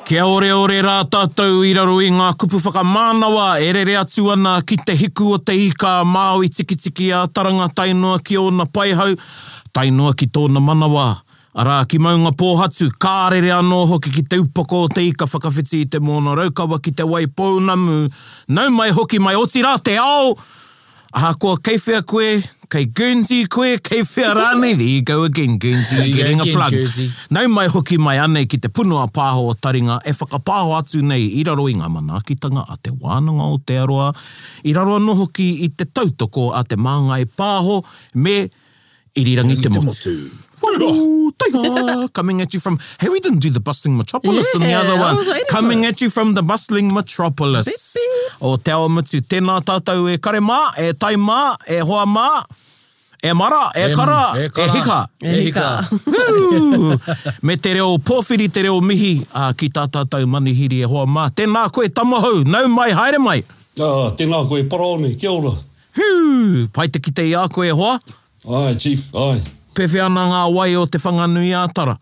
Kia oreore rā tātou i raro i ngā kupu whakamānawa e rere atu ana ki Te Hiku o Te Ika a Māui Tikitiki a Taranga tae noa ki ōna paihau, tae noa ki tōna manawa, arā, ki Maungapōhatu, ka rere anō hoki ki te upoko o Te Ika Whakawhiti i Te Moana Raukawa ki Te Waipounamu, nau mai hoki mai, otirā te ao! Ahakoa kei whea koe, kei Guernsey koe, kei whea rānei, there you go again, Guernsey, you're getting a plug. Nau mai hoki mai anei ki te puno a Pāho o Taringa e whakapāho atu nei i raro i ngā manaakitanga a Te Wānanga o Aotearoa, i raro anō hoki i te tautoko a Te Māngai Pāho me Irirangi te motu. Woohoo! Taiha! Coming at you from... Hey, we didn't do the bustling metropolis yeah, in the other one. Coming at you from the bustling metropolis. Beep, beep. O Te Awamutu, tēnā tātou e kare mā, e tai mā, e hoa mā. E mara, e, e kara, e, kara, e hika. E hika. Me te reo pōwhiri, te reo mihi uh, ki tā tātou manihiri e hoa mā. Tēnā koe tamahou, nau mai, haere mai. Uh, tēnā koe paraone, kia ora. Whew! Pai te kite i a koe e hoa. Ae chief, ae. Pewhea ana ngā wai o Te Whanganui-ā-Tara?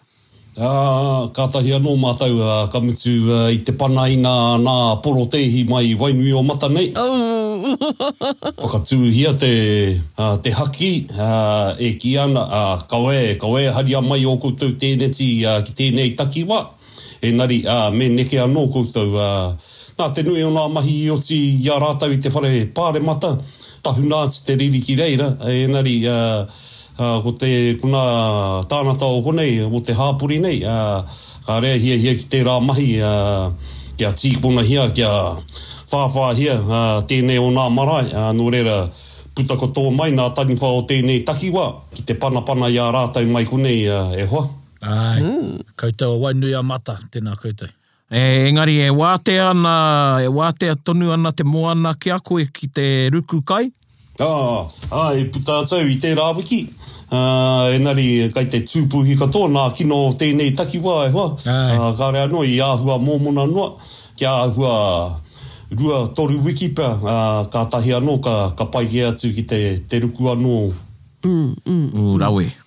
Aa, kātahi anō mātou ka mutu i te panaina nā Porotēhi mai Wainuiomata nei. Ooh! Whakatūhia te, te haki, e kīia ana, Kawē, kawē haria mai ō koutou tēneti ki tēnei takiwā. Engari, ā, me neke anō koutou, ā, nā te nui o ngā mahi i oti i a rātou i te whare Pāremata, tahuna atu te riri ki reira, engari, ā, ā, ko te, ko ngā tāngata o konei, o te hāpori nei, ā, kāre e hiahia ki tērā mahi, ā, kia tīkonahia, kia whāwhāhia, ā, tēnei o ngā marae, ā, nō reira, puta katoa mai ngā taniwha o tēnei takiwā ki te panapana i a rātou mai konei, ā, e hoa. Āe. Koutou a Wainuiāmata, tēnā koutou. Engari e wātea ana, e wātea tonu ana te moana ki a koe ki te ruku kai? Ā, ā, i puta atu au i tērā wiki, ā, engari kei te tūpuhi katoa ngā kino o tēnei takiwā e hoa, ā, kāore anō i āhua mōmona noa, kia āhua rua, toru wiki pea, ā, kātahi anō ka, ka pai kē atu ki te, te ruku anō. Ū, ū, ū. Ū, rawe.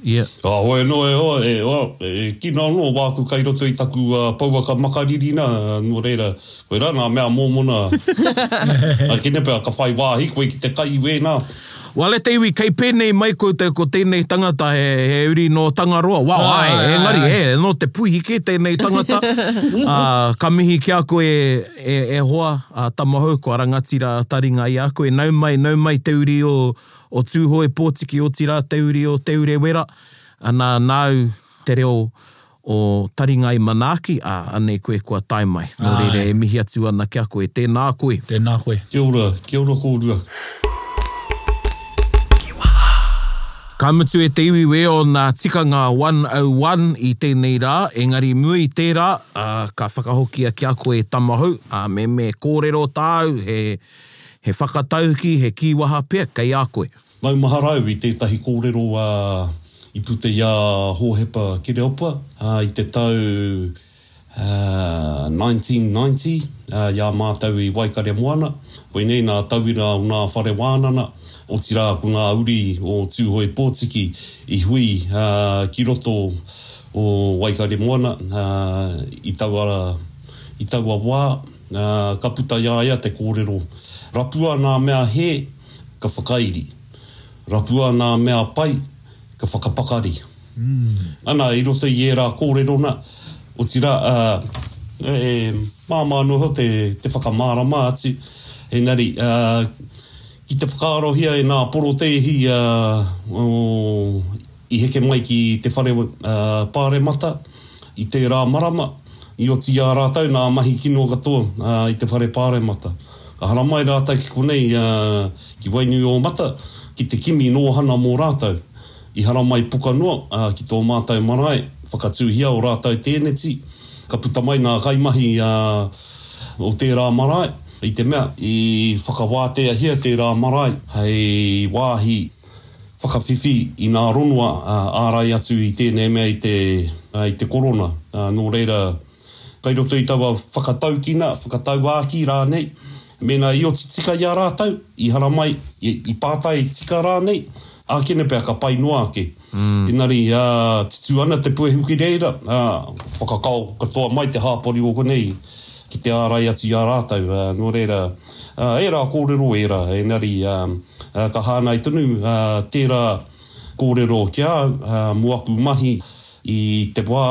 Ia. Kāhore anō e hoa, e hoa, e kino anō wāku kai roto i taku pouaka makariri nā, nō reira, koirā ngā mea mōmona. Ā, kīnei pea, ka whai wāhi koe ki te kai i wēnā. Wale te iwi, kei pēnei mai koutou ko tēnei tangata he, he uri nō Tangaroa? Wao, āe, engari, ē, nō te Puhike tēnei tangata, ā, ka mihi ki a koe e, e hoa, ā, tamahou, kua rangatira taringa i a koe, nau mai, nau mai te uri o, O Tūhoe Pōtiki otirā Te Uri o Te Urewera, anā nāu te reo o Taringa i manaaki, ā, anei koe kua tae mai. Nō reira e mihi atu ana ki a koe. Tēnā koe. Tēnā koe. Kia ora, kia ora kōrua. Ka mutu e te iwi weo nā tikanga 101 i tēnei rā, engari mua i tērā, ka whakahokia ki a koe e tamahou, ā, me me kōrero tāu he. He whakatauki, he kīwaha pea kei a koe. Maumahara au i tētahi kōrero a i puta i a Hōhepa Kereopa i te tau 1990 i a mātou i Waikaremoana. Koinei nā tauira o nā whare wānana, otirā ko nā uri o Tūhoe Pōtiki i hui ki roto o Waikaremoana i taua wā. Nā, ka puta i a ia te kōrero, Rapua nā mea hē, ka whakairi. Rapua nā mea pai, ka whakapakari. Ana, i roto i ērā kōrero nā, otirā, ā, e māmā noho te whakamārama atu, engari, ā, ki te whakaarohia e ngā porotēhi, ā, o. i heke mai ki te whare Pāremata i tērā marama, i oti i a rātou nā mahi kino katoa i te whare Pāremata. Ka haramai rātou ki konei ki Wainuiōmata ki te kimi nōhana mō rātou. I haramai puka noa ki tō mātou marae, whakatūhia ō rātou tēneti, ka puta mai ngā kaimahi o tērā marae, i te mea i whakawāteahia tērā marae hei wāhi. Whakawhiwhi i ngā rongoa ārai atu i tēnei mea i te, i te korona. Nō reira, kei roto i taua whakataukina, whakatauākī rānei, mēnā i oti tika i a rātou, i haramai, i pātai tika rānei, ākene pea ka pai noa ake. Engari, tutū ana te puehu ki reira, whakakao katoa mai te hāpori o konei ki te ārai atu i a rātou. Nō reira. Ērā kōrero, ērā, engari ka hāngai tonu tērā kōrero ki a au mō aku mahi i te wā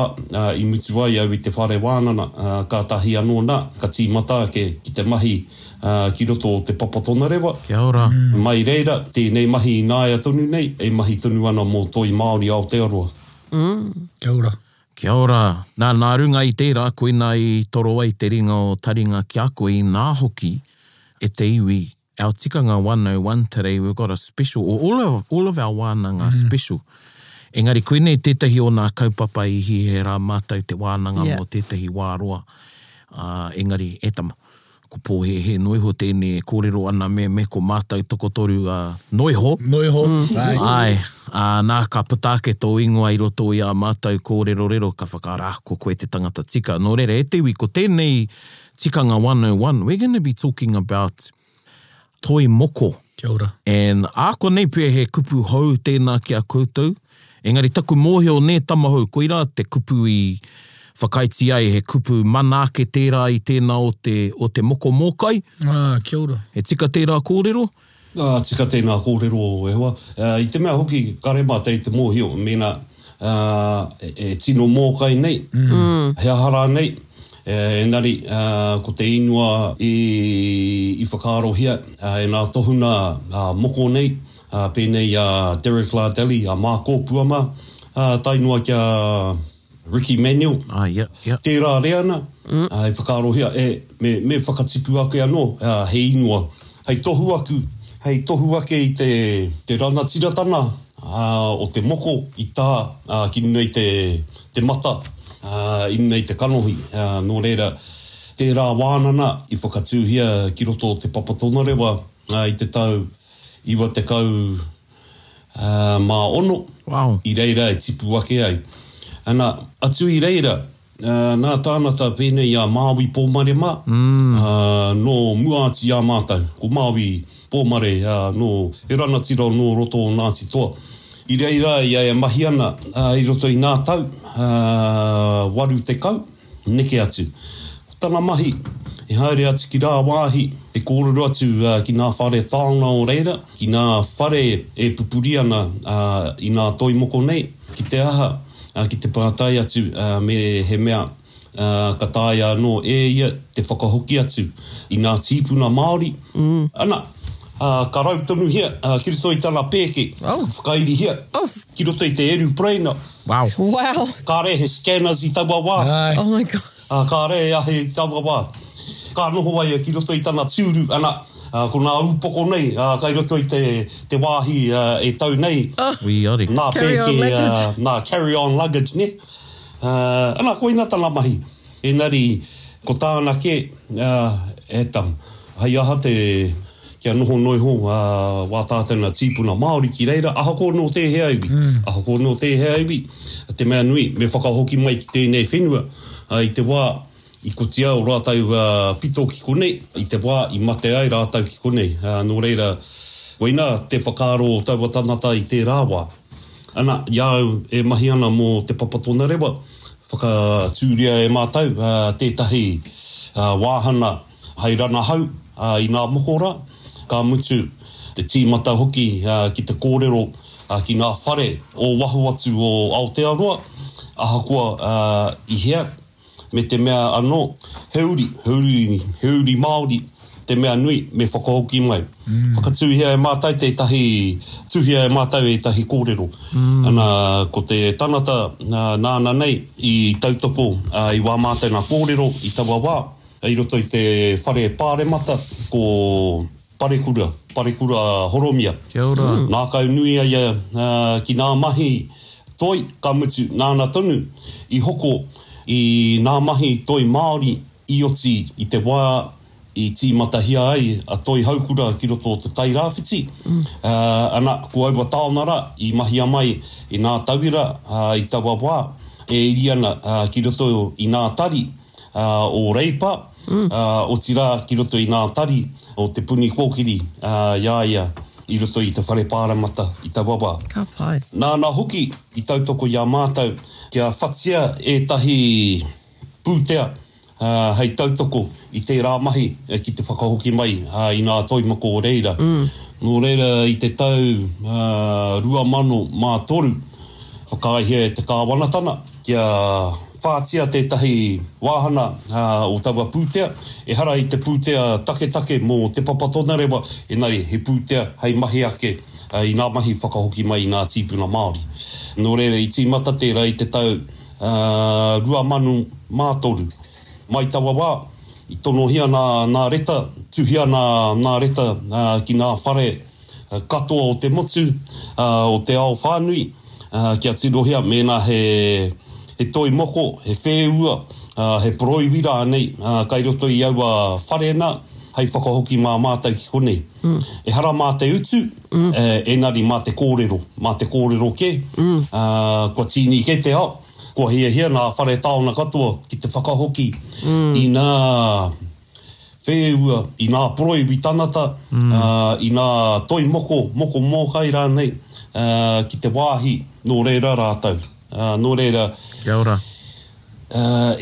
i mutu ai au i te whare wānanga, kātahi anō nā, ka tīmata ake ki te mahi ki roto o Te Papa Tonarewa. Kia ora. Mai reira, tēnei mahi ināia tonu nei e mahi tonu ana mō Toi Māori Aotearoa. Kia ora. Kia ora! Na, nā runga i tērā, koinā i toro ai te ringa o taringa ki a koe, inā hoki, e te iwi, our tikanga 101 today, we've got a special, or all our, all of our wānanga special. Engari, koinei tētahi o nā kaupapa i hihē rā mātou te wānanga mō tētahi wā roa, ā, engari, e tama. Ko Pōhēhē Noiho tēnei e kōrero ana me me ko mātou tokotoru a. Noiho. Noiho, āe. Āe, ā, nā, ka puta ake tō ingoa i roto i ā mātou kōrerorero ka whakaara ko koe te tangata tika. Nō reira, e te iwi, ko tēnei tikanga 101, we're going to be talking about Toi Moko. Kia ora. And ā konei pea he kupu hou tēnā ki a koutou. Engari taku mōhio nē Tamahou koirā te kupu i whakaiti ai he kupu mana ake tērā i tēnā o te o te moko mōkai. Ah, kia ora. He tika tērā kōrero? Ah, tika tēnā kōrero e hoa. I te mea hoki, kare mātei te mōhio mēnā ā, e tino mōkai nei, he aha rānei, engari, ā, ko te ingoa i, i whakaarohia, ā, e ngā tohunga, ā, moko nei, ā, pēnei i a Derek Lardelli, a Mākō Puama, ā, tae noa ki a Ricky Manuel. Ā, ia, ia. Tērā reana, ā, i whakaarohia, e. Me, me whakatipu ake anō, ā, he ingoa. Hei tohu aku, hei tohu ake i te, te rangatiratanga, ā, o te moko i tā, ā, ki runga i te, te mata, ā, i runga i te kanohi, ā, nō reira, tērā wānanga i whakatūhia ki roto o Te Papa Tonorewa, ā, i te tau 96, i reira e tipu ake ai. Ana, atu i reira. Nā Tānata pēnei a Māui Pōmare mā, nō mua atu i a mātou, ko Māui Pōmare, nō he rangatira nō roto o Ngāti Toa. I reira ia e mahi ana i roto i ngā tau 80 neke atu. Ko tana mahi, he haere atu ki rāwāhi, he kōrero atu ki ngā whare taonga o reira, ki ngā whare e pupuri ana i ngā toi moko nei, Ki te aha, ki te pātai atu me he mea ka taea anō e ia te whakahoki atu i ngā tīpuna Māori, ana, ka rautonuhia ki roto i tana pēke, ka whakairihia ki roto i te erupereina, kāre he scanners i taua wā. Ā, kāre e ahe i taua wā. Ka noho ai ki roto i tana tūru, ana, ko ngā ūpoko nei kai roto i te, te wāhi e tau nei. Wīari. Nā pēke, nā carry on luggage, nē? Ā, ana, koina tana mahi. Engari, ko tāna kē, he tam, hei aha te. Kia noho noiho ngā wā tātana tīpuna Māori ki reira, ahakoa nō tēhea iwi, ahakoa nō tēhea iwi, te mea nui, me whakahoki mai ki tēnei whenua i te wā i kotia ō rātou pito ki konei, i te wā i mate ai rātou ki konei. Nō reira, koinā te whakaaro o taua tangata i tērā wā. Ana, i a au e mahi ana mō Te Papa Tonarewa, whakatūria e mātou tētahi wāhana, Hai ranahau i ngā moko rā, ka mutu, te tīmata hoki ki te kōrero ki ngā whare o waho atu o Aotearoa, ahakoa i hea, me te mea anō, he uri, he uri, he uri Māori te mea nui me whakahoki mai. Whakatūhia e mātou tētahi, tuhia e mātou ētahi kōrero. Ana, ko te tangata nāna nei i tautoko i wā mātou ngā kōrero i taua wā, I roto i te whare paremata ko Parekura, Parekura Horomia. Kia ora. Ngākaunui a ia ki nā mahi toi, ka mutu nāna tonu i hoko i nā mahi toi Māori i oti i te wā i tīmatahia ai a Toihoukura ki roto o Te Tai Rāwhiti, ana, ko aua taona rā i mahia mai i ngā tauira i taua wā e iri ana ki roto i ngā tari. o Reipa, otirā ki roto i ngā tari o Te Puni Kōkiri i a ia i roto i te whare pāremata i taua wā. Nāna hoki i tautoko i a mātou kia whatia ētahi pūtea hei tautoko i tērā mahi ki te whakahoki mai i ngā toimako o reira. Nō reira i te tau 2003, whakaaehia e te Kāwanatanga, kia whātia tētahi wāhana o taua pūtea, ehara i te pūtea taketake mō Te Papa Tonerewa, engari he pūtea hei mahi ake i ngā mahi whakahoki mai i ngā tīpuna Māori. Nō reira, i tīmata tērā i te tau 2003. Mai taua wā, i tonohia nā reta, tuhia nā reta ki ngā whare, katoa o te motu, o te ao whānui, kia tirohia mēnā he toi moko, he whēua, he poroiwi rānei kai roto i aua whare nā, hei whakahoki mā mātou ki konei. Ehara mā te utu, engari mā te kōrero, mā te kōrero kē, kua tīni kē te ao, kua hiahia ngā whare taona katoa ki te whakahoki, inā, wheua, i ngā poroi witanata, i ngā toi moko, moko mōkai rānei, ki te wāhi, nō reira rātou, nō reira,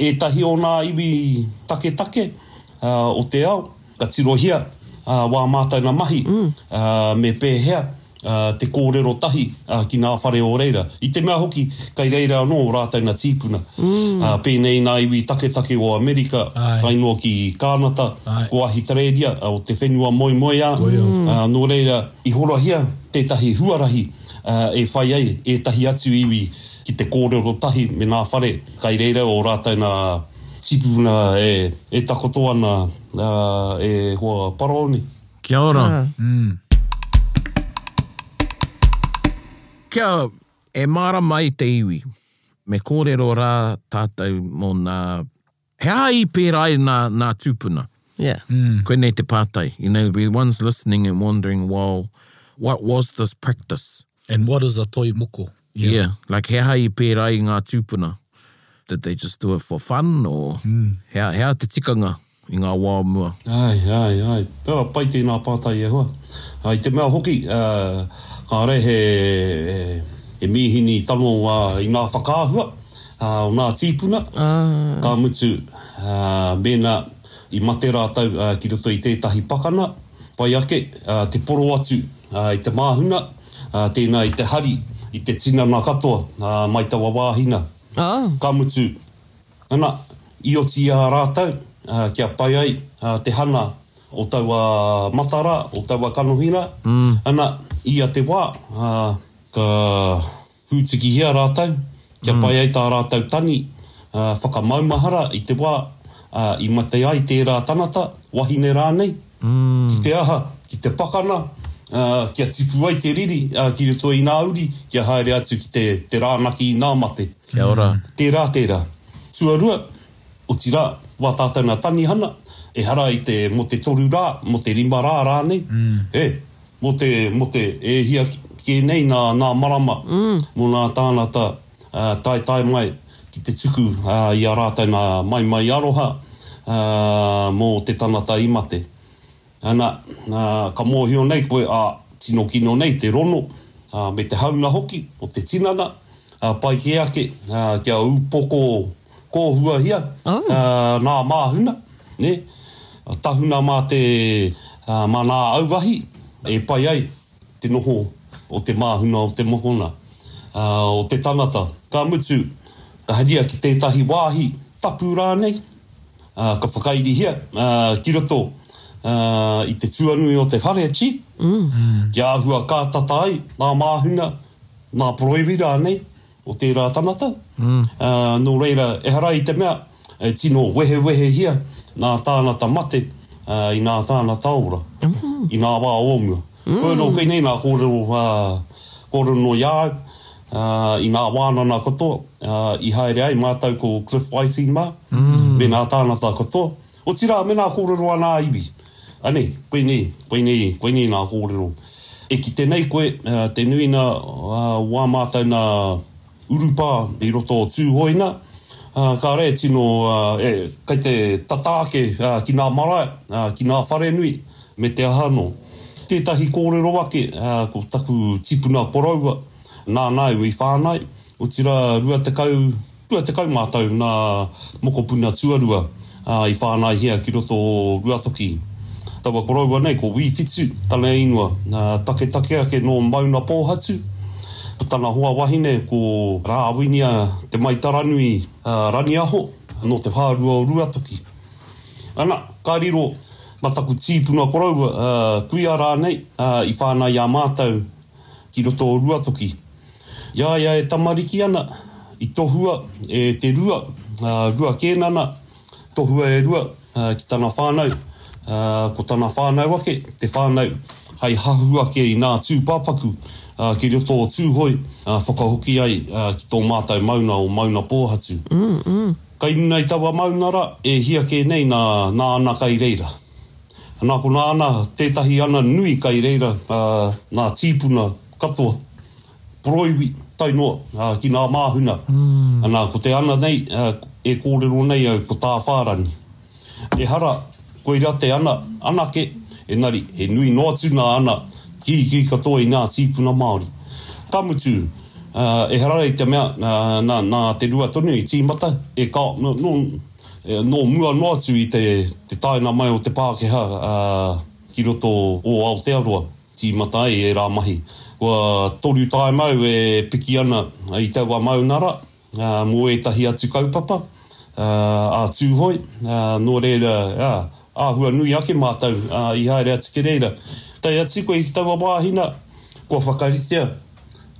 ētahi o ngā iwi taketake o te ao, ka tirohia wā mātaunga mahi, me pēhea, te kōrero tahi ki ngā whare o reira. I te mea hoki, kei reira anō ō rātou na tīpuna. Pēnei i ngā iwi taketake o Amerika, tae noa ki Kānata, ko Ahitereiria, o te whenua moemoeā. Nō reira, i horahia tētahi huarahi e whai ai ētahi atu iwi ki te kōrero tahi me ngā whare, kei reira ō rātou nā tīpuna e takoto ana e hoa paraone. Kia ora. Kia e mārama ai te iwi, me kōrero rā tātou mō nā, he aha i pērā ai nā, nā tūpuna? Yeah. Koinei te pātai. You know, the ones listening and wondering, well, what was this practice? And what is a toi moko? Yeah, like he aha i pērā i ngā tūpuna? Did they just do it for fun or he aha, he aha te tikanga i ngā wā o mua? Āe, āe, āe. Pērā pai tēnā pātai e hoa. I te mea hoki, kāre he mīhini tango i ngā whakaahua o ngā tīpuna, ka mutu mēnā i mate rātou ki roto i tētahi pakana, Pai ake te poro atu i te māhuna, tēnā i te hari, i te tinana katoa mai taua wāhina. Ka mutu, ana, i oti i a rātou kia pai ai te hanga o taua matara, o taua kanohira, ana, ia te wā, Ka hūtikihia rātou kia pai ai tā rātou tani whakamaumahara i te wā i mate ai tērā tangata, wahine rānei, ki te aha, ki te pakana, kia tipu ai te riri ki roto i ngā uri, kia haere atu ki te rānaki i ngā mate. Tērā tērā. Tuarua, otirā, wā tātou ngā tanihana, ehara i te mō te toru rā, mō te rima rā rānei, e, Mō te, mō te, e hia kē nei nā, nā Marama, mō nā tānata, ā, taetae mai ki te tuku, ā, i a rātou nā Maimaiaroha, ā, mō te tangata i mate. Ana, ā, ka mōhio nei koe, ā, tino kino nei te rono, ā, me te haunga hoki o te tinana, ā, pai kē ake, ā, kia ūpoko kōhuahia, ā, nā Māhuna. Ne? Tahuna ma te ma na auahi e pai ai te noho o te mahuna o te mohona o te tangata. Ka mutu, ka haria ki tetahi wahi tapu ranei, ka whakairihia ki roto i te tuanui o te whare, chi? Kia ahua ka tata ai nga mahuna, nga poroiwi ranei, o tērā tangata, ā, nō reira, ehara i te mea e tino wehewehehia nā tāngata mate, ā, i nā tāngata ora, i nā wā o mua. Koia nō koinei nā kōrero, ā, kōrero nō i a au, ā, i nā wānana katoa, ā, i haere ai mātau ko Cliff Waithi mā, me nā tāngata katoa, otirā me nā kōrero a nā iwi. Anei, koinei, koinei, koinei ngā kōrero. E kite nei koe, te nuina wā mātou nā urupā i roto o Tūhoina, kāre e tino, e, kei te tata ake ki nā marae, ki nā wharenui, me te aha anō. Tētahi kōrero ake, ko taku tipuna koroua, nāna au i whānai, otirā rua tekau Rua tekau mā tau nā mokopuna tuarua i whānaihia ki roto o Ruatoki. Taua koroua nei ko Wī Whitu tana ingoa, taketake ake nō Maunapōhatu, ko tana hoa wahine ko Rāwinia Te Maitaranui Raniaho nō te whārua o Ruatoki. Ana, ka riro, mā taku tīpuna koroua, kuia rānei, i whānai i a mātau ki roto o Ruatoki. I a ia e tamariki ana, i tohua e Te Rua, ā, rua Kēnana, tohua e rua ki tana whānau, ā, ko tana whānau ake te whānau hai hahu ake i nā tūpāpaku ki roto o Tūhoe, ā, whakahoki ai ki tō mātau maunga o Maunapōhatu. Kai runga i taua maunga rā, e hia kē nei nā, nā ana kai reira. Ana ko nāna tētahi ana nui kai reira ngā tīpuna katoa, poroiwi tae noa ki ngā māhuna. Ana ko te ana nei e kōrero nei au ko Tāwhārani. Ehara koira te ana anake engari he nui noa atu ngā ana kīkī katoa i ngā tīpuna Māori. Ka mutu ehara i te mea nā te rua tonu i tīmata e kao, Nō mua noa atu i te taenga mai o te Pākehā ki roto o Aotearoa, tīmata ai ērā mahi. Kua toru taimau e piki ana i taua maunara mō ētahi atu kaupapa a Tūhoe, nō reira, āhua nui ake mātou i haere atu ki reira. Tae atu koe ki taua wāhina, kua whakaritea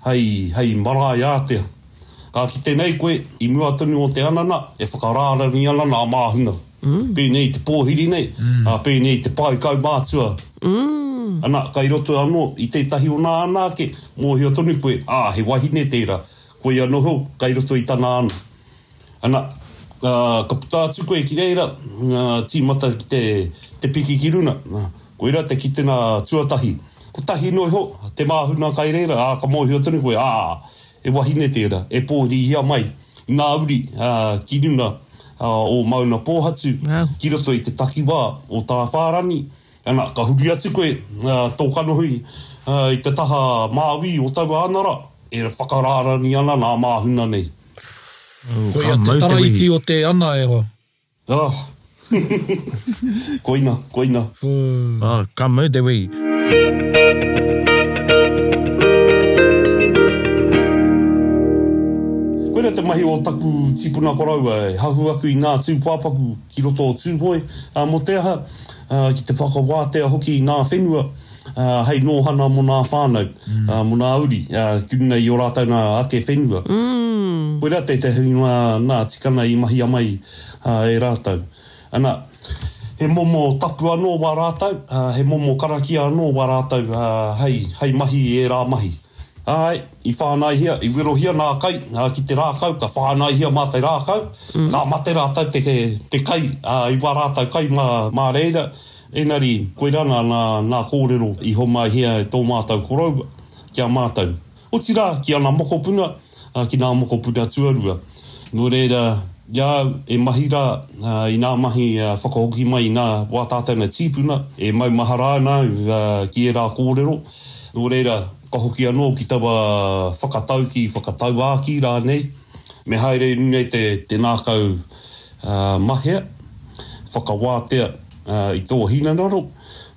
hei marae ātea. Ka kite nei koe, i mua tonu o te anana, e whakarārangi ana ngā māhunga. Pēnei i te pōhiri nei, ā, pēnei i te pae kaumātua. Ana, kai roto anō i tētahi o nā ana ake, mōhio tonu koe, ā, he wahine tērā, koia noho kai roto i tana ana. Ana, ka puta atu koe ki reira, tīmata ki te piki ki runa. Koira te kitenga tuatahi. Kotahi noa iho, te māhuna kai reira, ā, ka mōhio tonu koe, ā, he wahine tērā, e pōrihia mai i ngā uri ki runa o Maunapōhatu, ki roto i te takiwā o Tāwhārani. Ana, ka huri atu koe tō kanohi i te taha māui o taua anara e whakarārani ana ngā māhuna nei. Ko ia te taraiti o te ana e hoa. Oh! koina, koina. Oh, ka mau te wehi. Koina te mahi o taku tipuna koroua e hahu aku i ngā tūpāpaku ki roto o Tūhoe, ā, mō te aha, ā, ki te whakawātea hoki i ngā whenua, hei nōhana mō nā whānau, mō nā uri, ki runga i ō rātou nā ake whenua. Koirā tētahi o nā tikanga i mahia mai e rātou. Ana, he momo tapu anō wā rātou, he momo karakia anō wā rātou hei mahi i ērā mahi. Āe, i whānaihia, i werohia nā kai ki te rākau, ka whānaihia mā te rākau, ka mate rātou te kai i wā rātou kai mā reira, Engari, koirā nā, nā ngā kōrero i homaihia e tō mātou koroua ki a mātou. Otirā, ki ana mokopuna, ki ngā mokopuna tuarua. Nō reira, i a au, e mahi rā, i ngā mahi whakahoki mai i ngā wā tātou na tīpuna, e maumahara ana au ki ērā kōrero. Nō reira, ka hoki anō ki taua whakataukī, whakatauākī rānei, me haere i runga i te ngākau mahea, whakawātea. i tō hinengaro,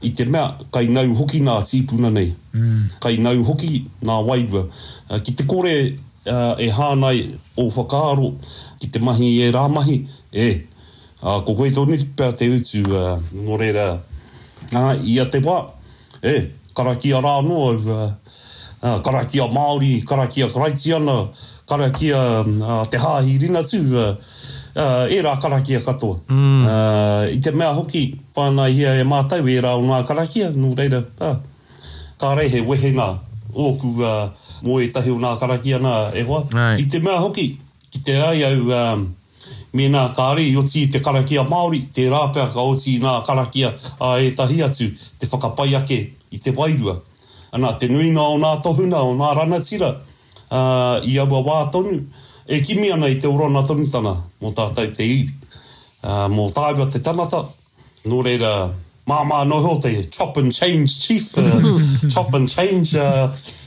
i te mea kai nau hoki ngā tīpuna nei, kai nau hoki ngā wairua. Ki te kore e hāngai ō whakaaro ki te mahi i ērā mahi, e, ko koe tonu pea te utu, nō reira, i a te wā, E, karakia rā anō au, ā, karakia Māori, karakia Karaitiana, karakia te Hāhi Ringatū, ā, ērā karakia katoa. Ā, i te mea hoki, whānaihia e mātou ērā o ngā karakia, nō reira, ā, kāre he wehenga ōku, ā, mō ētahi o nā karakia nā, e hoa. I te mea hoki, kitea ai au, ā, Mēnā kāre i oti i te karakia Māori, tērā pea ka oti i nā karakia a ētahi atu te whakapai ake i te wairua. Anā, te nuinga o nā tohunga, o nā rangatira, ā, i aua wā tonu, e kimi ana i te oranga tonutanga mō tātou te iwi, ā, mō tāua te tangata, Nō reira, māmā anō iho te chop and change chief, chop and change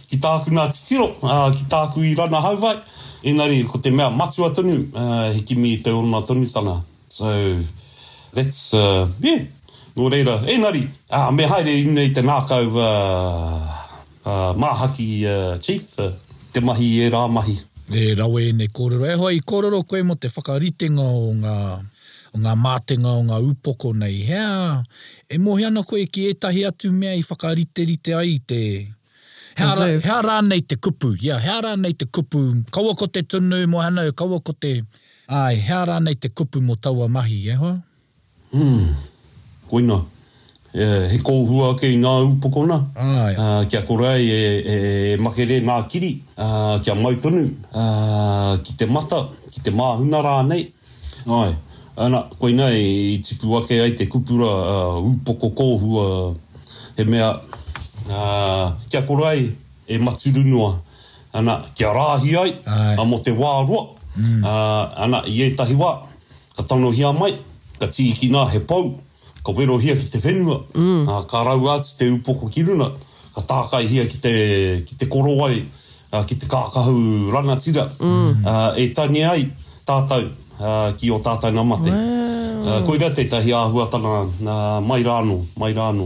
ki tāku nā titiro, ki tāku i ranahau ai, ēngari ko te mea matua tonu, he kimi i te oranga tonutanga. So, that's, yeah, nō reira, ēngari, me haere i runga i te ngākau māhaki chief, te mahi i ērā mahi. He rawe ēnei kōrero. E hoa i kōrero koe mō te whakaritenga o ngā. o ngā mātenga o ngā upoko nei, he aha, e mohi ana koe ki ētahi atu mea i whakariterite ai i te, he aha, he aha rānei te kupu, yeah, he aha rānei te kupu, kaua ko te tunu, moe ana au, kaua ko te, āe, he aha rānei te kupu mō taua mahi, e hoa? Umm. Koina, he kōhua ake i ngā ūpokona, kia kore ai e makere ngā kiri, kia mau tonu ki te mata, ki te māhuna rānei. Āe, ana, koina i tipu ake ai te kupura ūpoko kōhua, he mea kia kore ai e maturu noa, ana, kia rāhi ai mō te wā roa, ana, i ētahi wā, Ka tanohia mai, ka tīkina he pou, ka werohia ki te whenua, ā, ka raua atu te upoko ki runa, ka tākaihia ki te, ki te korowai, ā, ki te kākahu rangatira, ā, e tangi ai tātou, ā, ki ō tātou ngā mate. Koirā tētahi āhuatanga, ā, mai rānō, mai rānō.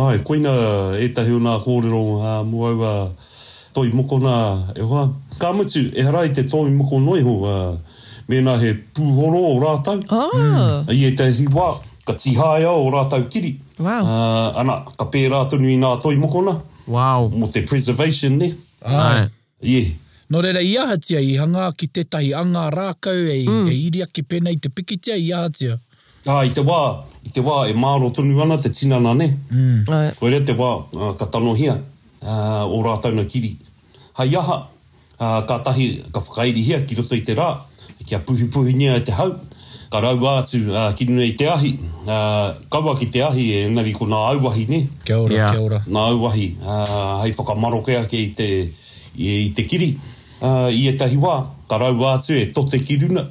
Āe, koina ētahi o nā kōrero mō aua toi mokona e hoa. Ka mutu, ehara i te toi mokono iho, mēnā he pūhoro ō rātou, i ētahi wā, ka tīhaea ō rātou kiri, ana, ka pērā tonu i nā toi mokona, mō te preservation, nē? Ie. Nō reira i ahatia i hangā ki tētahi anga rākau e iri ake pēnei i te pikitia, i ahatia? Ā, i te wā, i te wā e māro tonu ana te tinana, nē? Koirā te wā, ā, ka tanohia, ā, ō rātou nā kiri. Hai aha? Ā, kātahi ka whakairihia ki roto i te rā, kia puhipuhingia e te hau, Ka raua atu ki runga i te ahi, kaua ki te ahi engari ko nā auahi ne? Kia ora, kia ora. Nā auahi hei whakamaroke ake i te kiri. I ētahi wā, ka raua atu e tote ki runa,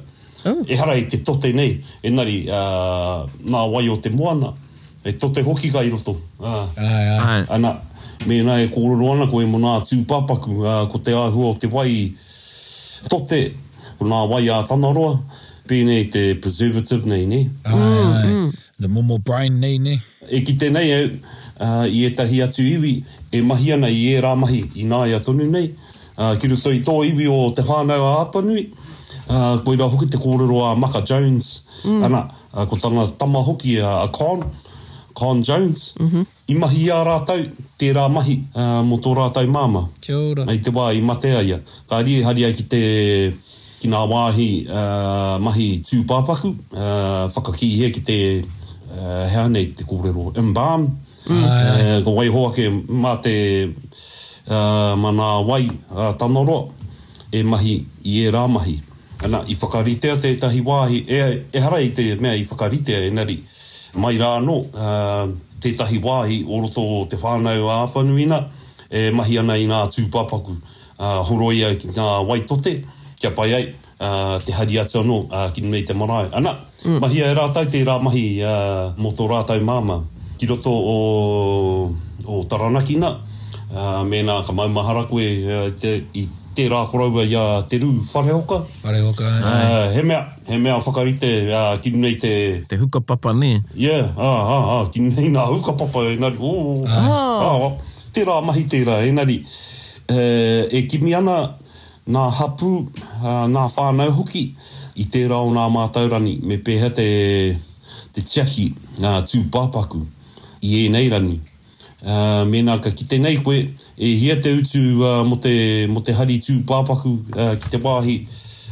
ehara i te tote nei, engari nā wai o te moana, he tote hoki kai roto. Ana, mēnā e kōrero ana koe mō nā tūpāpaku, ko te āhua o te wai tote, ko ngā wai ā Tanaroa, pēnei te preservative nei, nē? Āe, āe, the momo brine nei, nē? E kite nei au, i ētahi atu iwi, e mahi ana i ērā mahi ināia tonu nei, ki roto i tō iwi o Te Whānau-a-Apanui, koirā hoki te kōrero a Maka Jones, ana, ko tana tama hoki a Con, Con Jones. I mahi i a rātou tērā mahi mō tō rātou māmā. Kia ora. I te wā i mate a ia, ka rīehari ai ki te, ki ngā wāhi mahi tūpāpaku, whakakīhē ki te, he aha nei te kōrero, embalm, ka waiho ake mā te, mā nā wai a Tangaroa e mahi i ērā mahi. Ana, i whakaritea tētahi wāhi, e, ehara i te mea i whakaritea, engari, mai rā anō, ā, tētahi wāhi o roto o Te Whānau-a-Apanuina e mahi ana i ngā tūpāpaku, ā, horoia ki ngā wai tote, kia pai ai, ā, te hari atu anō, ā, ki nei te marae. Ana. Mahia e rātou tērā mahi mō tō rātou māmā ki roto o Taranakina. Mēnā ka maumahara koe i tērā koroua i a Te Rū Wharehoka. Wharehoka, āe. He mea, he mea whakarite ki runga i te. Te hukapapa, nē? Yeah, āhāhā, ki runga i ngā hukapapa, engari, ooh. Āe. Tērā mahi tērā, engari, e kimi ana. ngā hapū, ngā whānau hoki i tērā o nā mātaurangi me pēhea te te tiaki tūpāpaku i ēnei rangi. Mēnā ka kite nei koe e hia te utu mō te mō te hari tūpāpaku ki te wāhi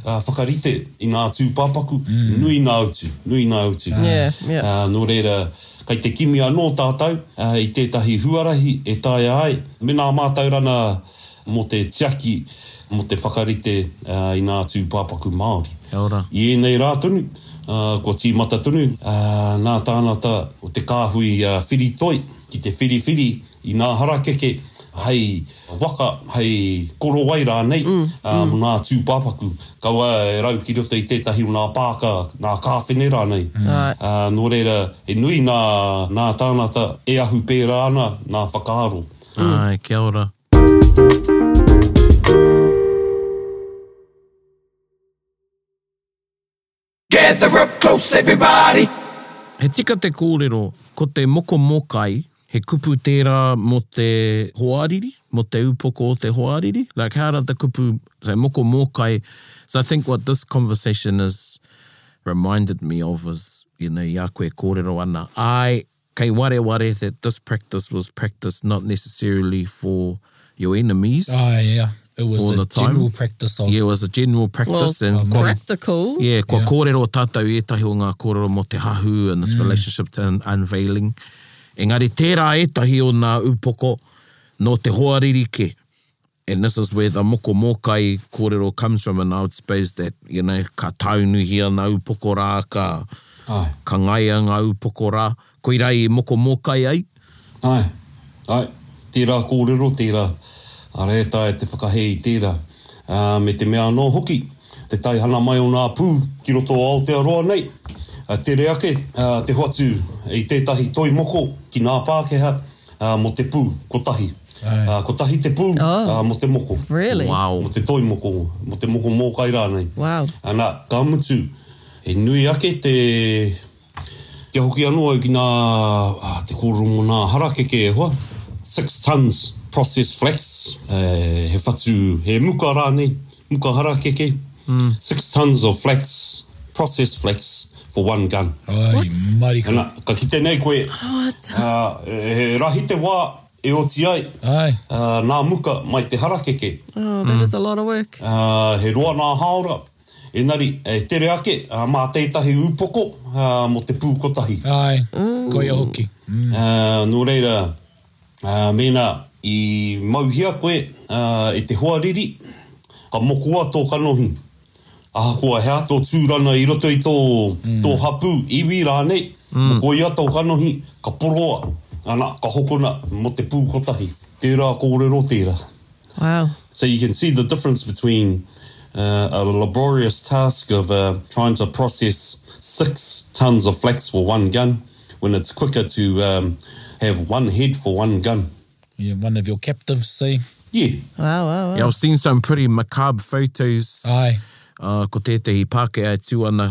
whakarite i ngā tūpāpaku, nui ngā utu, nui ngā utu. Nō reira, kei te kimi anō tātou i tētahi huarahi e taea ai me nā mātauranga mō te tiaki, mō te whakarite i ngā tūpāpaku Māori. I ēnei rā tonu, kua tīmata tonu ngā tāngata o te kāhui whiritoi ki te whiriwhiri i ngā harakeke hei waka, hei korowai rānei mō ngā tūpāpaku. Kaua e rau ki roto i tētahi o ngā pāka, ngā kāwhene rānei. Nō reira, he nui ngā tāngata e ahu pērā ana ngā whakaaro. Āe, kia ora. Gather up close everybody He tika te kōrero, ko te moko mōkai, he kupu tērā mō te hoariri, mō te upoko o te hoariri. Like, how did the kupu, so moko mōkai, so I think what this conversation has reminded me of is, you know, i a koe e kōrero ana, āe, Kei wareware that this practice was practiced not necessarily for your enemies all the time. Ah, yeah, it was a general practice of. Yeah, it was a general practice. Well, it's practical. Yeah, kua kōrero tātou i ētahi o ngā kōrero mō te hahu and this relationship to unveiling. Engari tērā ētahi o nā upoko nō te hoariri kē. And this is where the moko mōkai kōrero comes from and I would suppose that, you know, ka tāunuhia nā upoko rā, ka Aye. ka ngaia ngā upoko rā. Koirā i moko mōkai ai. Aye. Aye. Tērā kōrero, tērā. Ara e taea te whakahē i tērā. Aa, me te mea anō hoki, te taihana mai o nā pū ki roto o Aotearoa nei, tere ake te hoatu i tētahi toi moko ki nā Pākehā, mō te pū, kotahi. Kotahi te pū mō te moko. Really? Wow. Mō te toi moko, mō te moko mōkai rānei. Wow. Ana, ka mutu, he nui ake te, kia hoki anō au ki nā, te kōrero mō nā harakeke e hoa, six tons processed flax, he whatu, he muka rānei, muka harakeke, six tons of flax, processed flax, for one gun. Ai, mariko. Ana, ka kite nei koe, he rahi te wā e oti ai, nā muka mai te harakeke. Oh, that is a lot of work. He roa nā hāora, engari, e tere ake, mā tētahi ūpoko mō te pū kotahi. Ai, koia hoki. Nō reira, Ā, mēnā i mauhia koe e te hoa riri, ka mokoa tō kanohi. Ahakoa he ato tūranga i roto i tō, tō hapū, iwi rānei, mokoia tō kanohi, ka poroa, ana, ka hokona mō te pū kotahi. Tērā kōrero tērā. Wow. So you can see the difference between uh, a laborious task of uh, trying to process six tons of flax for one gun, when it's quicker to um, have one head for one gun. Yeah, one of your captives, see? Yeah. Wow, wow, wow. Yeah, I've seen some pretty macabre photos. Aye uh, ko tētahi Pākehā e tūana,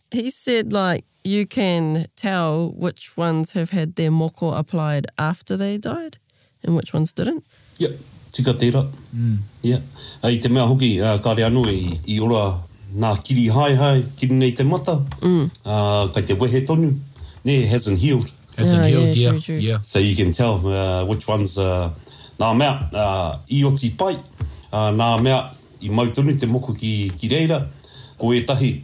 He said like you can tell which ones have had their moko applied after they died and which ones didn't. Yep, tika tera. Yeah. I te mea hoki, kare ano i ora na kiri haehae, kiri nei te mata, kai te wehe tonu, ne, hasn't healed. Hasn't healed, yeah, yeah, true, true. So you can tell which ones, na mea i oti pai, na mea i mau tonu te moko ki reira, ko etahi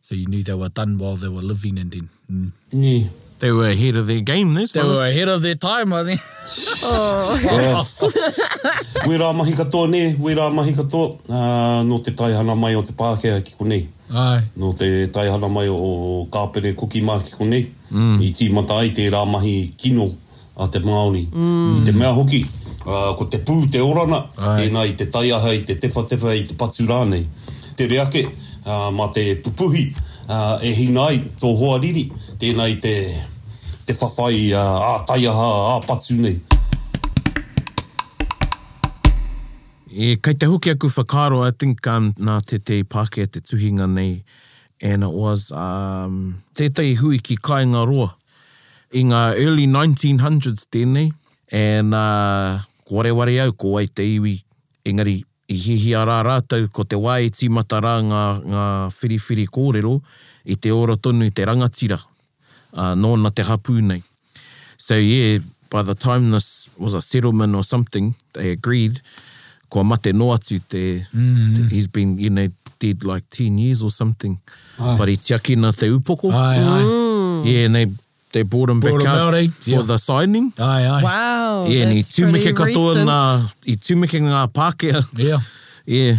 So you knew they were done while they were living and then mm. Yeah. They were ahead of their game, that's They were honest. ahead of their time, I think. Wē rā mahi katoa nē, wē rā mahi katoa uh, nō te taihana mai o te Pākehā ki konei. Ai. Nō te taihana mai o Kāpere Kukimā ki konei. Mm. I tīmata ai tērā mahi kino a te Māori. I te mea hoki, ko te pū te orana, tēnā i te taiaha, i te tewhatewha, i te patu rānei. Tere ake, mā te pupuhi e hina ai tō hoa riri, tēnā i te whawhai ā-taiaha, ā-patu nei. Kei te hoki aku whakaaro, I think nā tētehi Pākehā te tuhinga nei, and it was tētehi hui ki Kāingaroa. I ngā early nineteen hundreds tēnei, and ko wareware au ko wai te iwi, engari i hiahia rā rātou ko te wā e tīmata rā ngā, ngā whiriwhiri kōrero i te ora tonu i te rangatira, ā, nōna te hapū nei. So yeah, By the time this was a settlement or something, they agreed, kua mate noa atu te, he's been, you know, dead like ten years or something, but i tiakina te upoko. Aye, aye. Yeah, and they, they brought him back out for the signing. Aye, aye. Wow, that's pretty recent. Yeah, and i tumeke katoa nga, i tumeke nga Pakeha. Yeah. Yeah.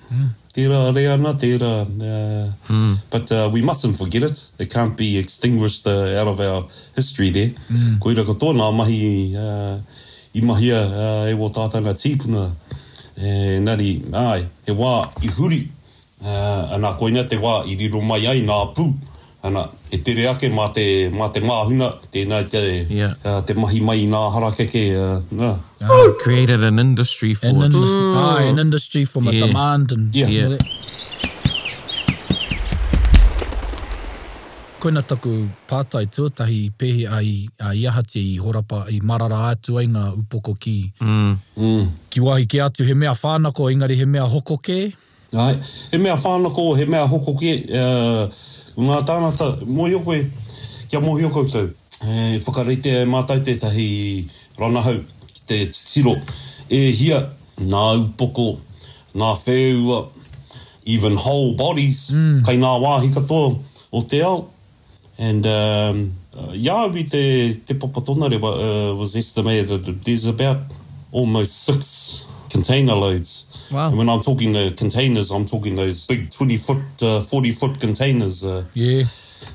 Tērā a Reana, tērā but we mustn't forget it, it can't be extinguished out of our history there. Koira ko tōnā mahi i mahia e wō tātau nā tīpuna engari āe he wā i huri ana koina te wā i riro mai ai nā pū Ana, e tere ake mā te, mā te māhuna, tēnā te, Yeah. te mahi mai i nā harakeke, nā. Ah, created an industry for An it. indus- Aye, an industry for Yeah. matamand and Yeah. all that. Koina taku pātai tuatahi, pēhi a i, a i ahatia i horapa, i marara atu ai ngā upoko ki, Mm. ki wāhi kē atu, he mea whānako engari he mea hoko kē? Āe. He mea whānako, he mea hoko kē, ā, ngā tāngata, mōhio koe, kia mōhio koutou, e whakaritea e mātou tētahi ranahau ki te titiro e hia ngā upoko, ngā whēua, even whole bodies, kei ngā wāhi katoa o te ao. And, um, uh, yeah, we te, te papatona re, uh, was estimated that there's about almost six container loads. Wow. And when I'm talking the containers, I'm talking those big 20 foot, uh, 40 foot containers. Uh, yeah.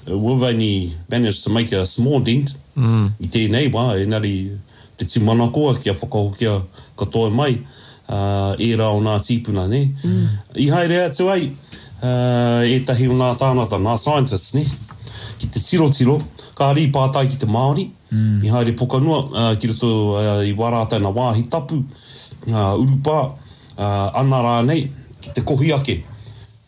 Uh, we've only managed to make a small dent. Mm. I tēnei wā, e nari te tumanakoa kia whakahokia ka toe mai ērā o nā tīpuna, nē. I haere atu ai ētahi o nā tāngata, nā scientists, nē, ki te tirotiro, kāre i pātai ki te Māori, i haere poka noa ki roto i wā rātau nā wāhi tapu, urupā, ana rānei, ki te kohi ake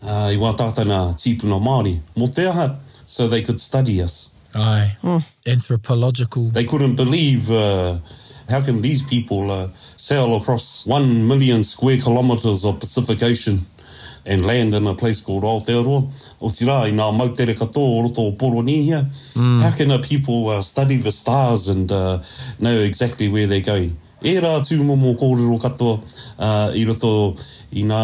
i wā tātau nā tīpuna Māori. Mō te aha? So they could study us. Ai, mm. anthropological. They couldn't believe, uh, how can these people uh, sail across one million square kilometres of Pacific Ocean and land in a place called Aotearoa, o te rā i ngā mautere kato o roto o poro nihia. Mm. How can a people uh, study the stars and uh, know exactly where they're going? Ērā tūmomo kōrero katoa i roto i ngā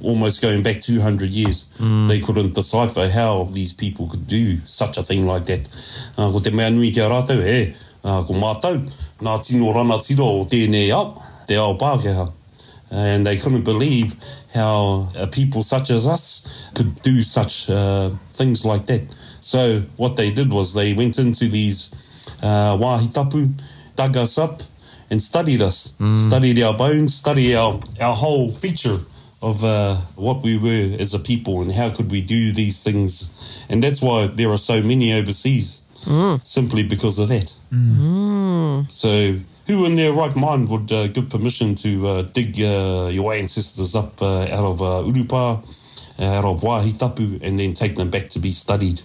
almost going back two hundred years, they couldn't decipher how these people could do such a thing like that. Ko te mea nui ki a rātou, he, ko mātou, ngā tino ranatira o tēnei ao, te ao Pākehā. and they couldn't believe how uh, people such as us could do such uh, things like that. So what they did was they went into these uh, wahitapu, dug us up, and studied us, mm. studied our bones, studied our, our whole feature of uh, what we were as a people and how could we do these things. And that's why there are so many overseas, mm. simply because of that. Mm. So Who in their right mind would give permission to dig your ancestors up out of urupā, out of wāhi tapu and then take them back to be studied.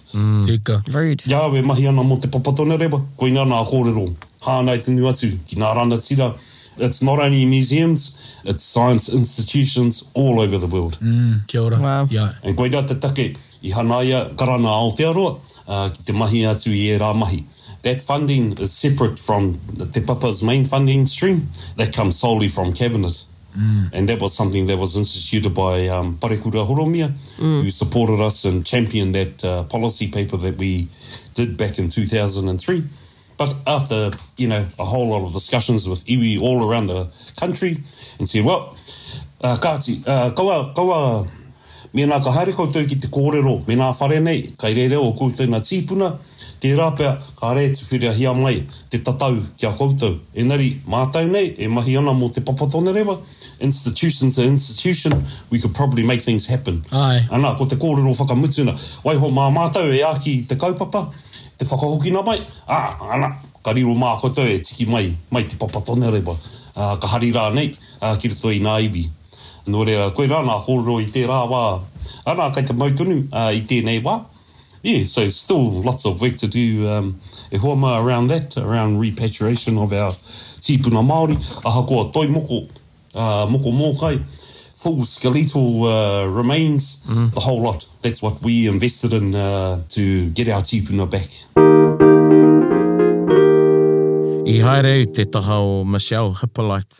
Tika. Rude. Iāu e mahi ana mō te papa tonerewa, koinā nā kōrero hāngai tonu atu ki nā ranatira, it's not only museums, it's science institutions all over the world. Kia ora. Wow. Yeah. And koirā te take i hanaia Karana Aotearoa ki te mahi atu i ērā mahi. that funding is separate from the Te Papa's main funding stream that comes solely from Cabinet. Mm. And that was something that was instituted by um, Parekura Horomia, mm. who supported us and championed that uh, policy paper that we did back in 2003. But after, you know, a whole lot of discussions with iwi all around the country, and said, well, uh, kāti, uh, kaua, kaua, Mēnā ka haere koutou ki te kōrero me ngā whare nei, kai reira ō koutou nā tīpuna, tērā pea kāre e tuwhirahia mai te tatau ki a koutou. Engari, mātau nei e mahi ana mō Te Papa Tonerewa, institution to institution, we could probably make things happen. Aye. Ana, ko te kōrero whakamutuna, waiho mā mātau e āki i te kaupapa, te whakahokina mai, ā, ana, ka riro mā koutou e tiki mai, mai Te Papa Tonerewa, ā, ka hari rānei. Ā, ki roto i ngā iwi. Nō reira, koirā ngā kōrero i tērā wā. Ana, kei te mau tonu i tēnei wā. Yeah, so still lots of work to do e hoa mā around that, around repatriation of our tīpuna Māori, ahakoa toi moko, moko mōkai, full skeletal remains, the whole lot, that's what we invested in to get our tīpuna back. I haere i te taha o Michelle Hyppolite,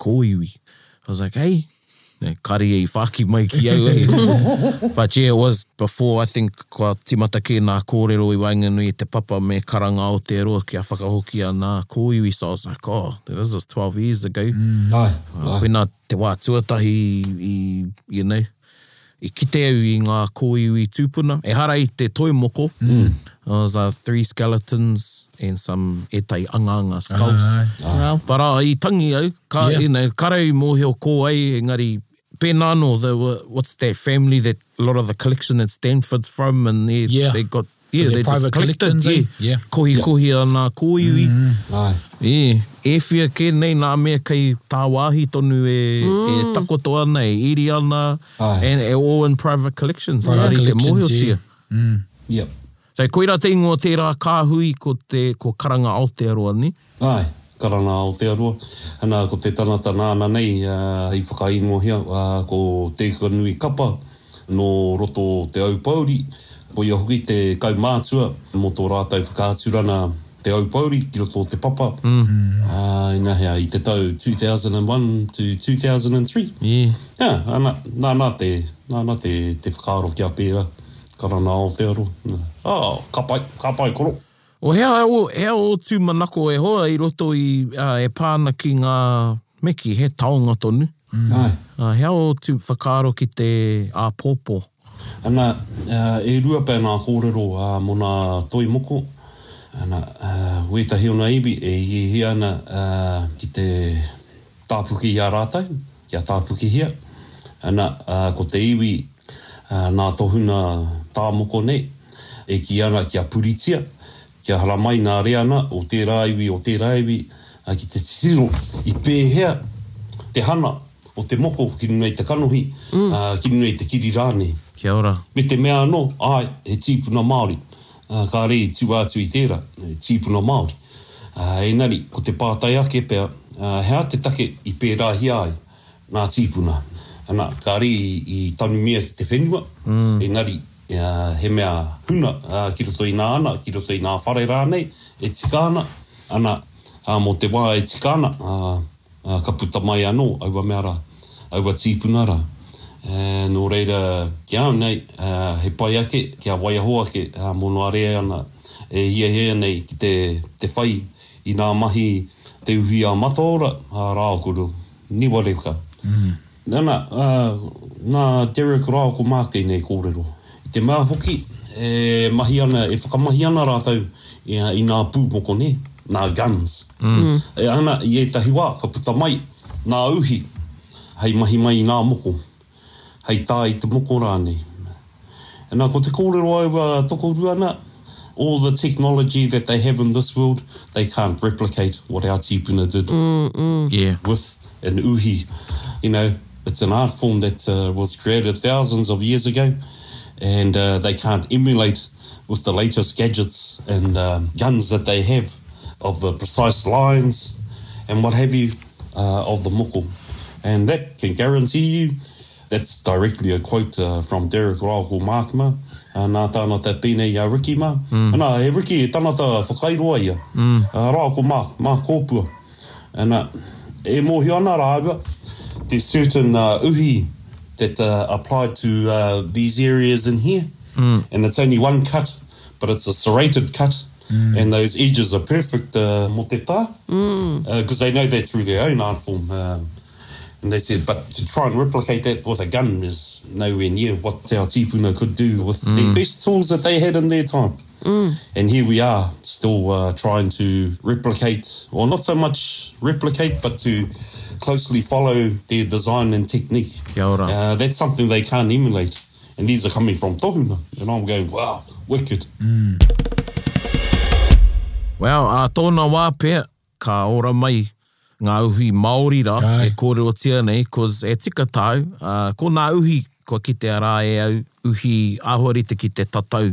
Kōiwi. I was like, hey. Kāre ia i whāki mai ki au hei. But yeah, it was before, I think, kua tīmata kē nā kōrero i waenganui i te papa me karanga Aotearoa kia whakahoki a nā kōiwi, so I was like, oh, this is twelve years ago. Koinā te wā tuatahi i, you know, i kite au i ngā kōiwi tūpuna, ehara i te toi moko, there was a three skeletons and some ētahi angaanga skulls. Āe. But ā, i tangi au, ka, you know, ka rae i mōhio ko ai, engari, pēnā anō, they were, what's that family that a lot of the collection at Stanford's from and they, they got Yeah, they're just collected, collections, yeah. Eh? yeah. Kohikohia yeah. nā kōiwi. Mm. Ai. Yeah. E whia kē nei nā mea kei tāwāhi tonu e, e mm. e takoto ana, e iri ana, Ai. and e all in private collections. Private Kāri collections, te mōhiotia. Yeah. Mm. Yep. So koirā te ingoa tērā kāhui ko, te, ko Karanga Aotearoa, ni? Ae, karanga Aotearoa. Ana, ko te tangata nāna nei i whakaingohia ko Te Ikanui Kapa nō roto o Te Aupōuri, koia hoki te kaumātua mō tō rātou whakaaturana Te Aupōuri ki roto o Te Papa, inahea, i te tau 2001-2003. Ana, nāna te, nāna te, te whakaaro kia pērā, karanga Aotearoa. Aa, ka pai, ka pai koro. O hea hea ō tūmanako e hoa i roto i e pā ana ki ngā, me kī, he taonga tonu? Āe. Hea ō tū whakaaro ki te āpōpō? Ana, e rua pea ngā kōrero mō nā toi moko. Ana, wētahi o ngā iwi e hiahia ana ki te. Tāpuki i a rātou, kia tāpukihia. Ana, ko te iwi nā tohunga tāmoko nei e kī ana kia puritia, kia haramai ngā reanga o tērā iwi, o tērā iwi ki te titiro i pēhea te hanga o te moko ki runga i te kanohi, ki runga i te kiri rānei. Kia ora. Me te mea anō, āe, he tīpuna Māori. Ā, kāre i tua atu i tērā, he tīpuna Māori. Ā, engari, ko te pātai ake pea, ā, he aha te take i pērāhia ai ngā tīpuna? Anā, kāre i tanumia ki te whenua, engari, ā, he mea huna, ā, ki roto i ngā ana, ki roto i ngā whare rānei e tika ana, anā, ā, mō te wā e tika ana, ā, Ā, ka puta mai anō aua mea rā, aua tīpuna rā. Ā, nō reira, ki a au nei, ā, he pai ake kia waiho ake, ā, mō nā rē ana e hiahia nei ki te, te whai i nā mahi te uhi ā-mataora, ā, rāokoru, niwa reka. Nana, ā, nā Derek rāua ko Mark tēnei kōrero. I te mea hoki, e mahi ana, e whakamahi ana rātou i ngā pū moko, nē, nā guns. E ana, i ētahi wā, ka puta mai ngā uhi hei mahi mai i ngā moko, hei tā i te moko rānei. E nā, ko te kōrero au a uh, toko ruana, all the technology that they have in this world, they can't replicate what our tīpuna did mm, mm. Yeah. with an uhi. You know, it's an art form that uh, was created thousands of years ago and uh, they can't emulate with the latest gadgets and um, guns that they have of the precise lines and what have you of the moko and that can guarantee you that's directly a quote from Derek rāua ko Markma nā tāna te pēnei i a Ricky mā ana e Ricky e tangata whakairoa ia rāua ko Mark, Mark Kōpua ana e mōhio ana rāua there's certain uhi that apply to these areas in here and it's only one cut but it's a serrated cut, mm. and those edges are perfect uh, moteta because mm. uh, they know that through their own art form. Um, and they said, but to try and replicate that with a gun is nowhere near what our tipuna could do with mm. the hmm. best tools that they had in their time. Mm. And here we are still uh, trying to replicate, or not so much replicate, but to closely follow their design and technique. Kia ora. Uh, that's something they can't emulate. And these are coming from tohunga, and I'm going, wow, wicked. Mm. Well, ā tōna wā pea, ka ora mai ngā uhi Māori rā Aye. e kōrerotia nei, cos e tika tāu, uh, ko nā uhi kua kitea rā e au, uhi āhuarite ki te tatau.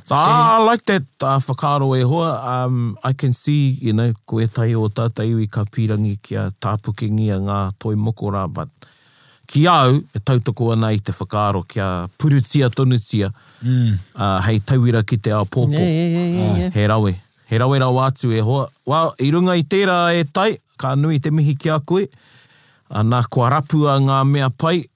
Ah, I like that uh, whakaaro e hoa. Um, I can see, you know, ko ētahi o tātou iwi ka pīrangi kia tāpukingia ngā toi moko rā, but ki au, e tautoko ana i te whakaaro kia purutia tonutia mm. uh, hei tauira ki te ao pōpō. Yeah, yeah, yeah, yeah, yeah. He rawe. He rawe rawa atu e hoa. Well, i runga i tērā e tai, ka nui te mihi ki a koe. Ana, kua rapua ngā mea pai,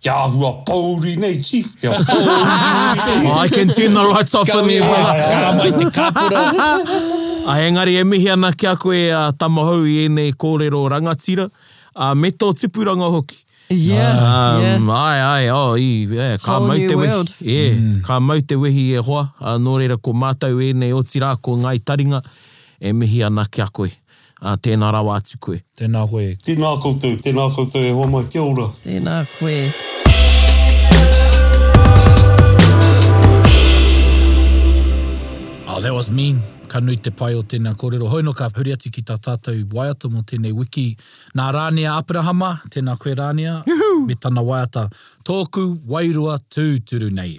Kia ahua pouri nei chief, kia pouri pouri te here. Oh, I can turn the lights off in there, brother. Ka ara mai te kāpura. Ā, engari e mihi ana ki a koe, ā, Tamahou, i ēnei kōrero rangatira, ā, me tō tipuranga hoki. Yeah, yeah. Um, ae, ae, oh, i, yeah, ka Whole mau new te wehi. world. Yeah, ka mau te wehi e hoa, ā, nō reira ko mātou ēnei, otirā ko Ngāi Taringa, e mihi ana ki a koe. Ā, tēnā rawa atu koe. Tēnā koe. Tēnā koutou, tēnā koutou e hoa mai, kia ora. Tēnā koe. Oh that was mean, ka nui te pai o tēnā kōrero. Hoi nō ka huri atu ki tā tātou waiata mō tēnei wiki. Nā Rānia Aperahama, tēnā koe Rānia, me tana waiata, Tōku wairua tūturu nei.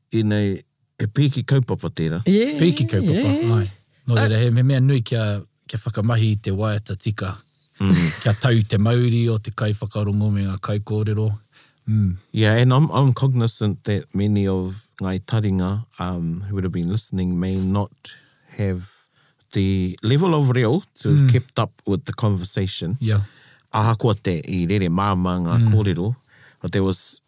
Inei, he pēki kaupapa tērā. Pēki kaupapa, āe. Nō reira, he mea nui kia whakamahi i te waiata tika, kia tau i te mauri o te kaiwhakarongo me ngā kaikōrero. Yeah, and I'm I'm cognisant that many of Ngāi Taringa um who would have been listening may not have the level of reo to have kept up with the conversation. Yeah. Ahakoa te i rere māmā ngā kōrero, but there was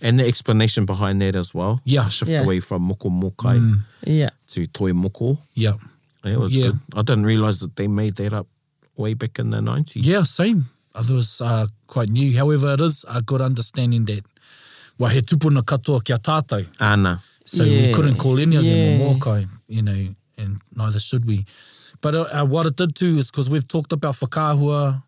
And the explanation behind that as well. Yeah, I shift yeah. away from moko mokai. Mm. Yeah. To toi moko. Yeah. It was yeah. good. I didn't realize that they made that up way back in the 90s. Yeah, same. It was uh, quite new. However, it is a good understanding that tupuna katoa kia tātou. Ana. So yeah. we couldn't call any of yeah. them or Mokai, you know, and neither should we. But uh, what it did too is because we've talked about whakahua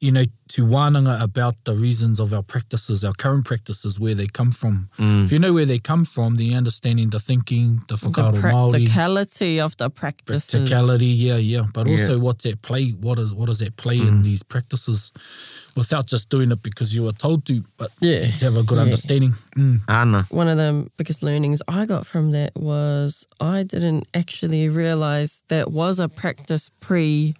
you know, to wānanga about the reasons of our practices, our current practices, where they come from. Mm. If you know where they come from, the understanding the thinking, the The practicality Māori, of the practices. Practicality, yeah, yeah. But yeah. also what's at play, what is what is at play mm. in these practices without just doing it because you were told to, but yeah. to have a good yeah. understanding. Mm. Anna. One of the biggest learnings I got from that was I didn't actually realize that was a practice pre-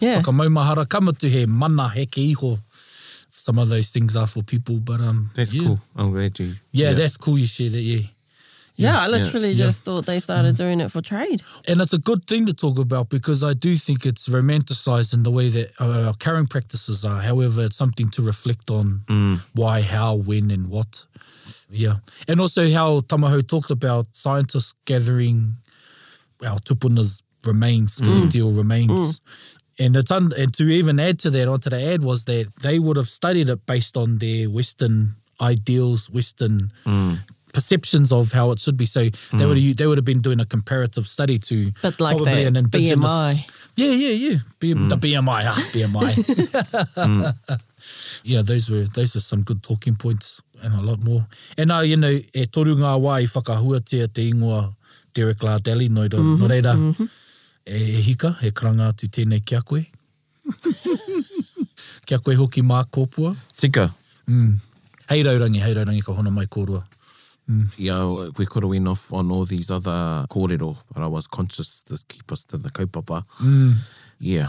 yeah. whakamaumahara, kamatu he mana, he ke iho, some of those things are for people. But um, that's yeah. cool. I'm glad you. Yeah, yeah, that's cool. You share that, Yeah. Yeah, yeah I literally just thought they started doing it for trade. And it's a good thing to talk about because I do think it's romanticized in the way that uh, our current practices are. However, it's something to reflect on mm. why, how, when, and what. Yeah. And also how Tamaho talked about scientists gathering our tupuna's remains, skeletal mm. remains. Mm. and it's un, and to even add to that onto the ad was that they would have studied it based on their Western ideals, Western mm. perceptions of how it should be. So mm. they would hmm. have, they would have been doing a comparative study to but like probably that an indigenous. BMI. Yeah, yeah, yeah. B, mm. The BMI, ah, BMI. mm. yeah, those were those were some good talking points and a lot more. And now uh, you know, e toru ngā wai whakahuatia te ingoa Derek Lardelli, no reira, mm -hmm. e, e hika, e karanga atu tēnei ki a koe. ki a koe hoki mā kōpua. Tika. Mm. Hei raurangi, hei raurangi ka hona mai kōrua. Mm. Ia, we could have went off on all these other kōrero, but I was conscious to keep us to the kaupapa. Mm. Yeah.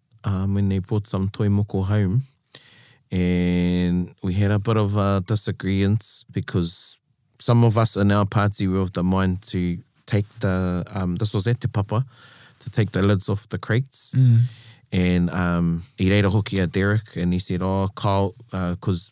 um, when they brought some toi moko home, and we had a bit of a disagreement because some of us in our party were of the mind to take the, um, this was at te papa, to take the lids off the crates. Mm. And um, he reira hoki at Derek and he said, oh, Kyle, because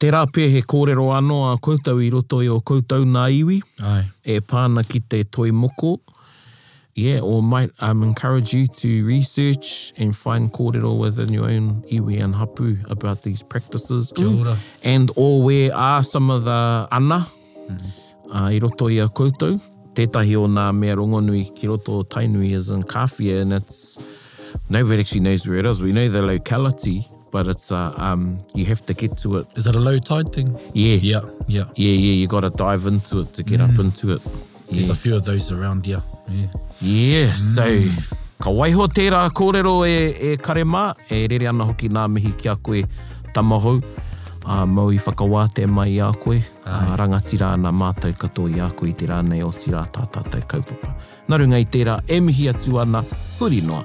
Tērā pea he kōrero anō ā koutou i roto i ō koutou nā iwi e pā ana ki te toi moko, yeah, or might um encourage you to research and find kōrero within your own iwi and hapū about these practices and or where are some of the ana, ā, i roto i a koutou, tētahi o nā mea rongonui ki roto o Tainui is in Kāwhia and it's, nobody actually knows where it is, we know the locality but it's a, um, you have to get to it. Is it a low tide thing? Yeah. Yeah, yeah. Yeah, yeah, you gotta dive into it to get up into it. There's a few of those around here. Yes, so ka waiho tērā kōrero e, e Kare mā, e rere ana hoki nā mihi ki a koe Tamahou, ā, mau i whakawātea mai i a koe, ā, rangatira ana mātou katoa i a koe i te rā nei, otirā tā tātou kaupapa. Nā runga i tērā, e mihi atu ana, huri noa.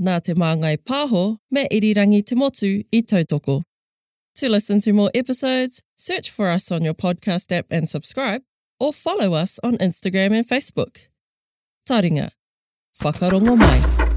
Nā Te Māngai Pāho me Irirangi Te Motu i tautoko. To listen to more episodes, search for us on your podcast app and subscribe, or follow us on Instagram and Facebook. Taringa, whakarongo mai!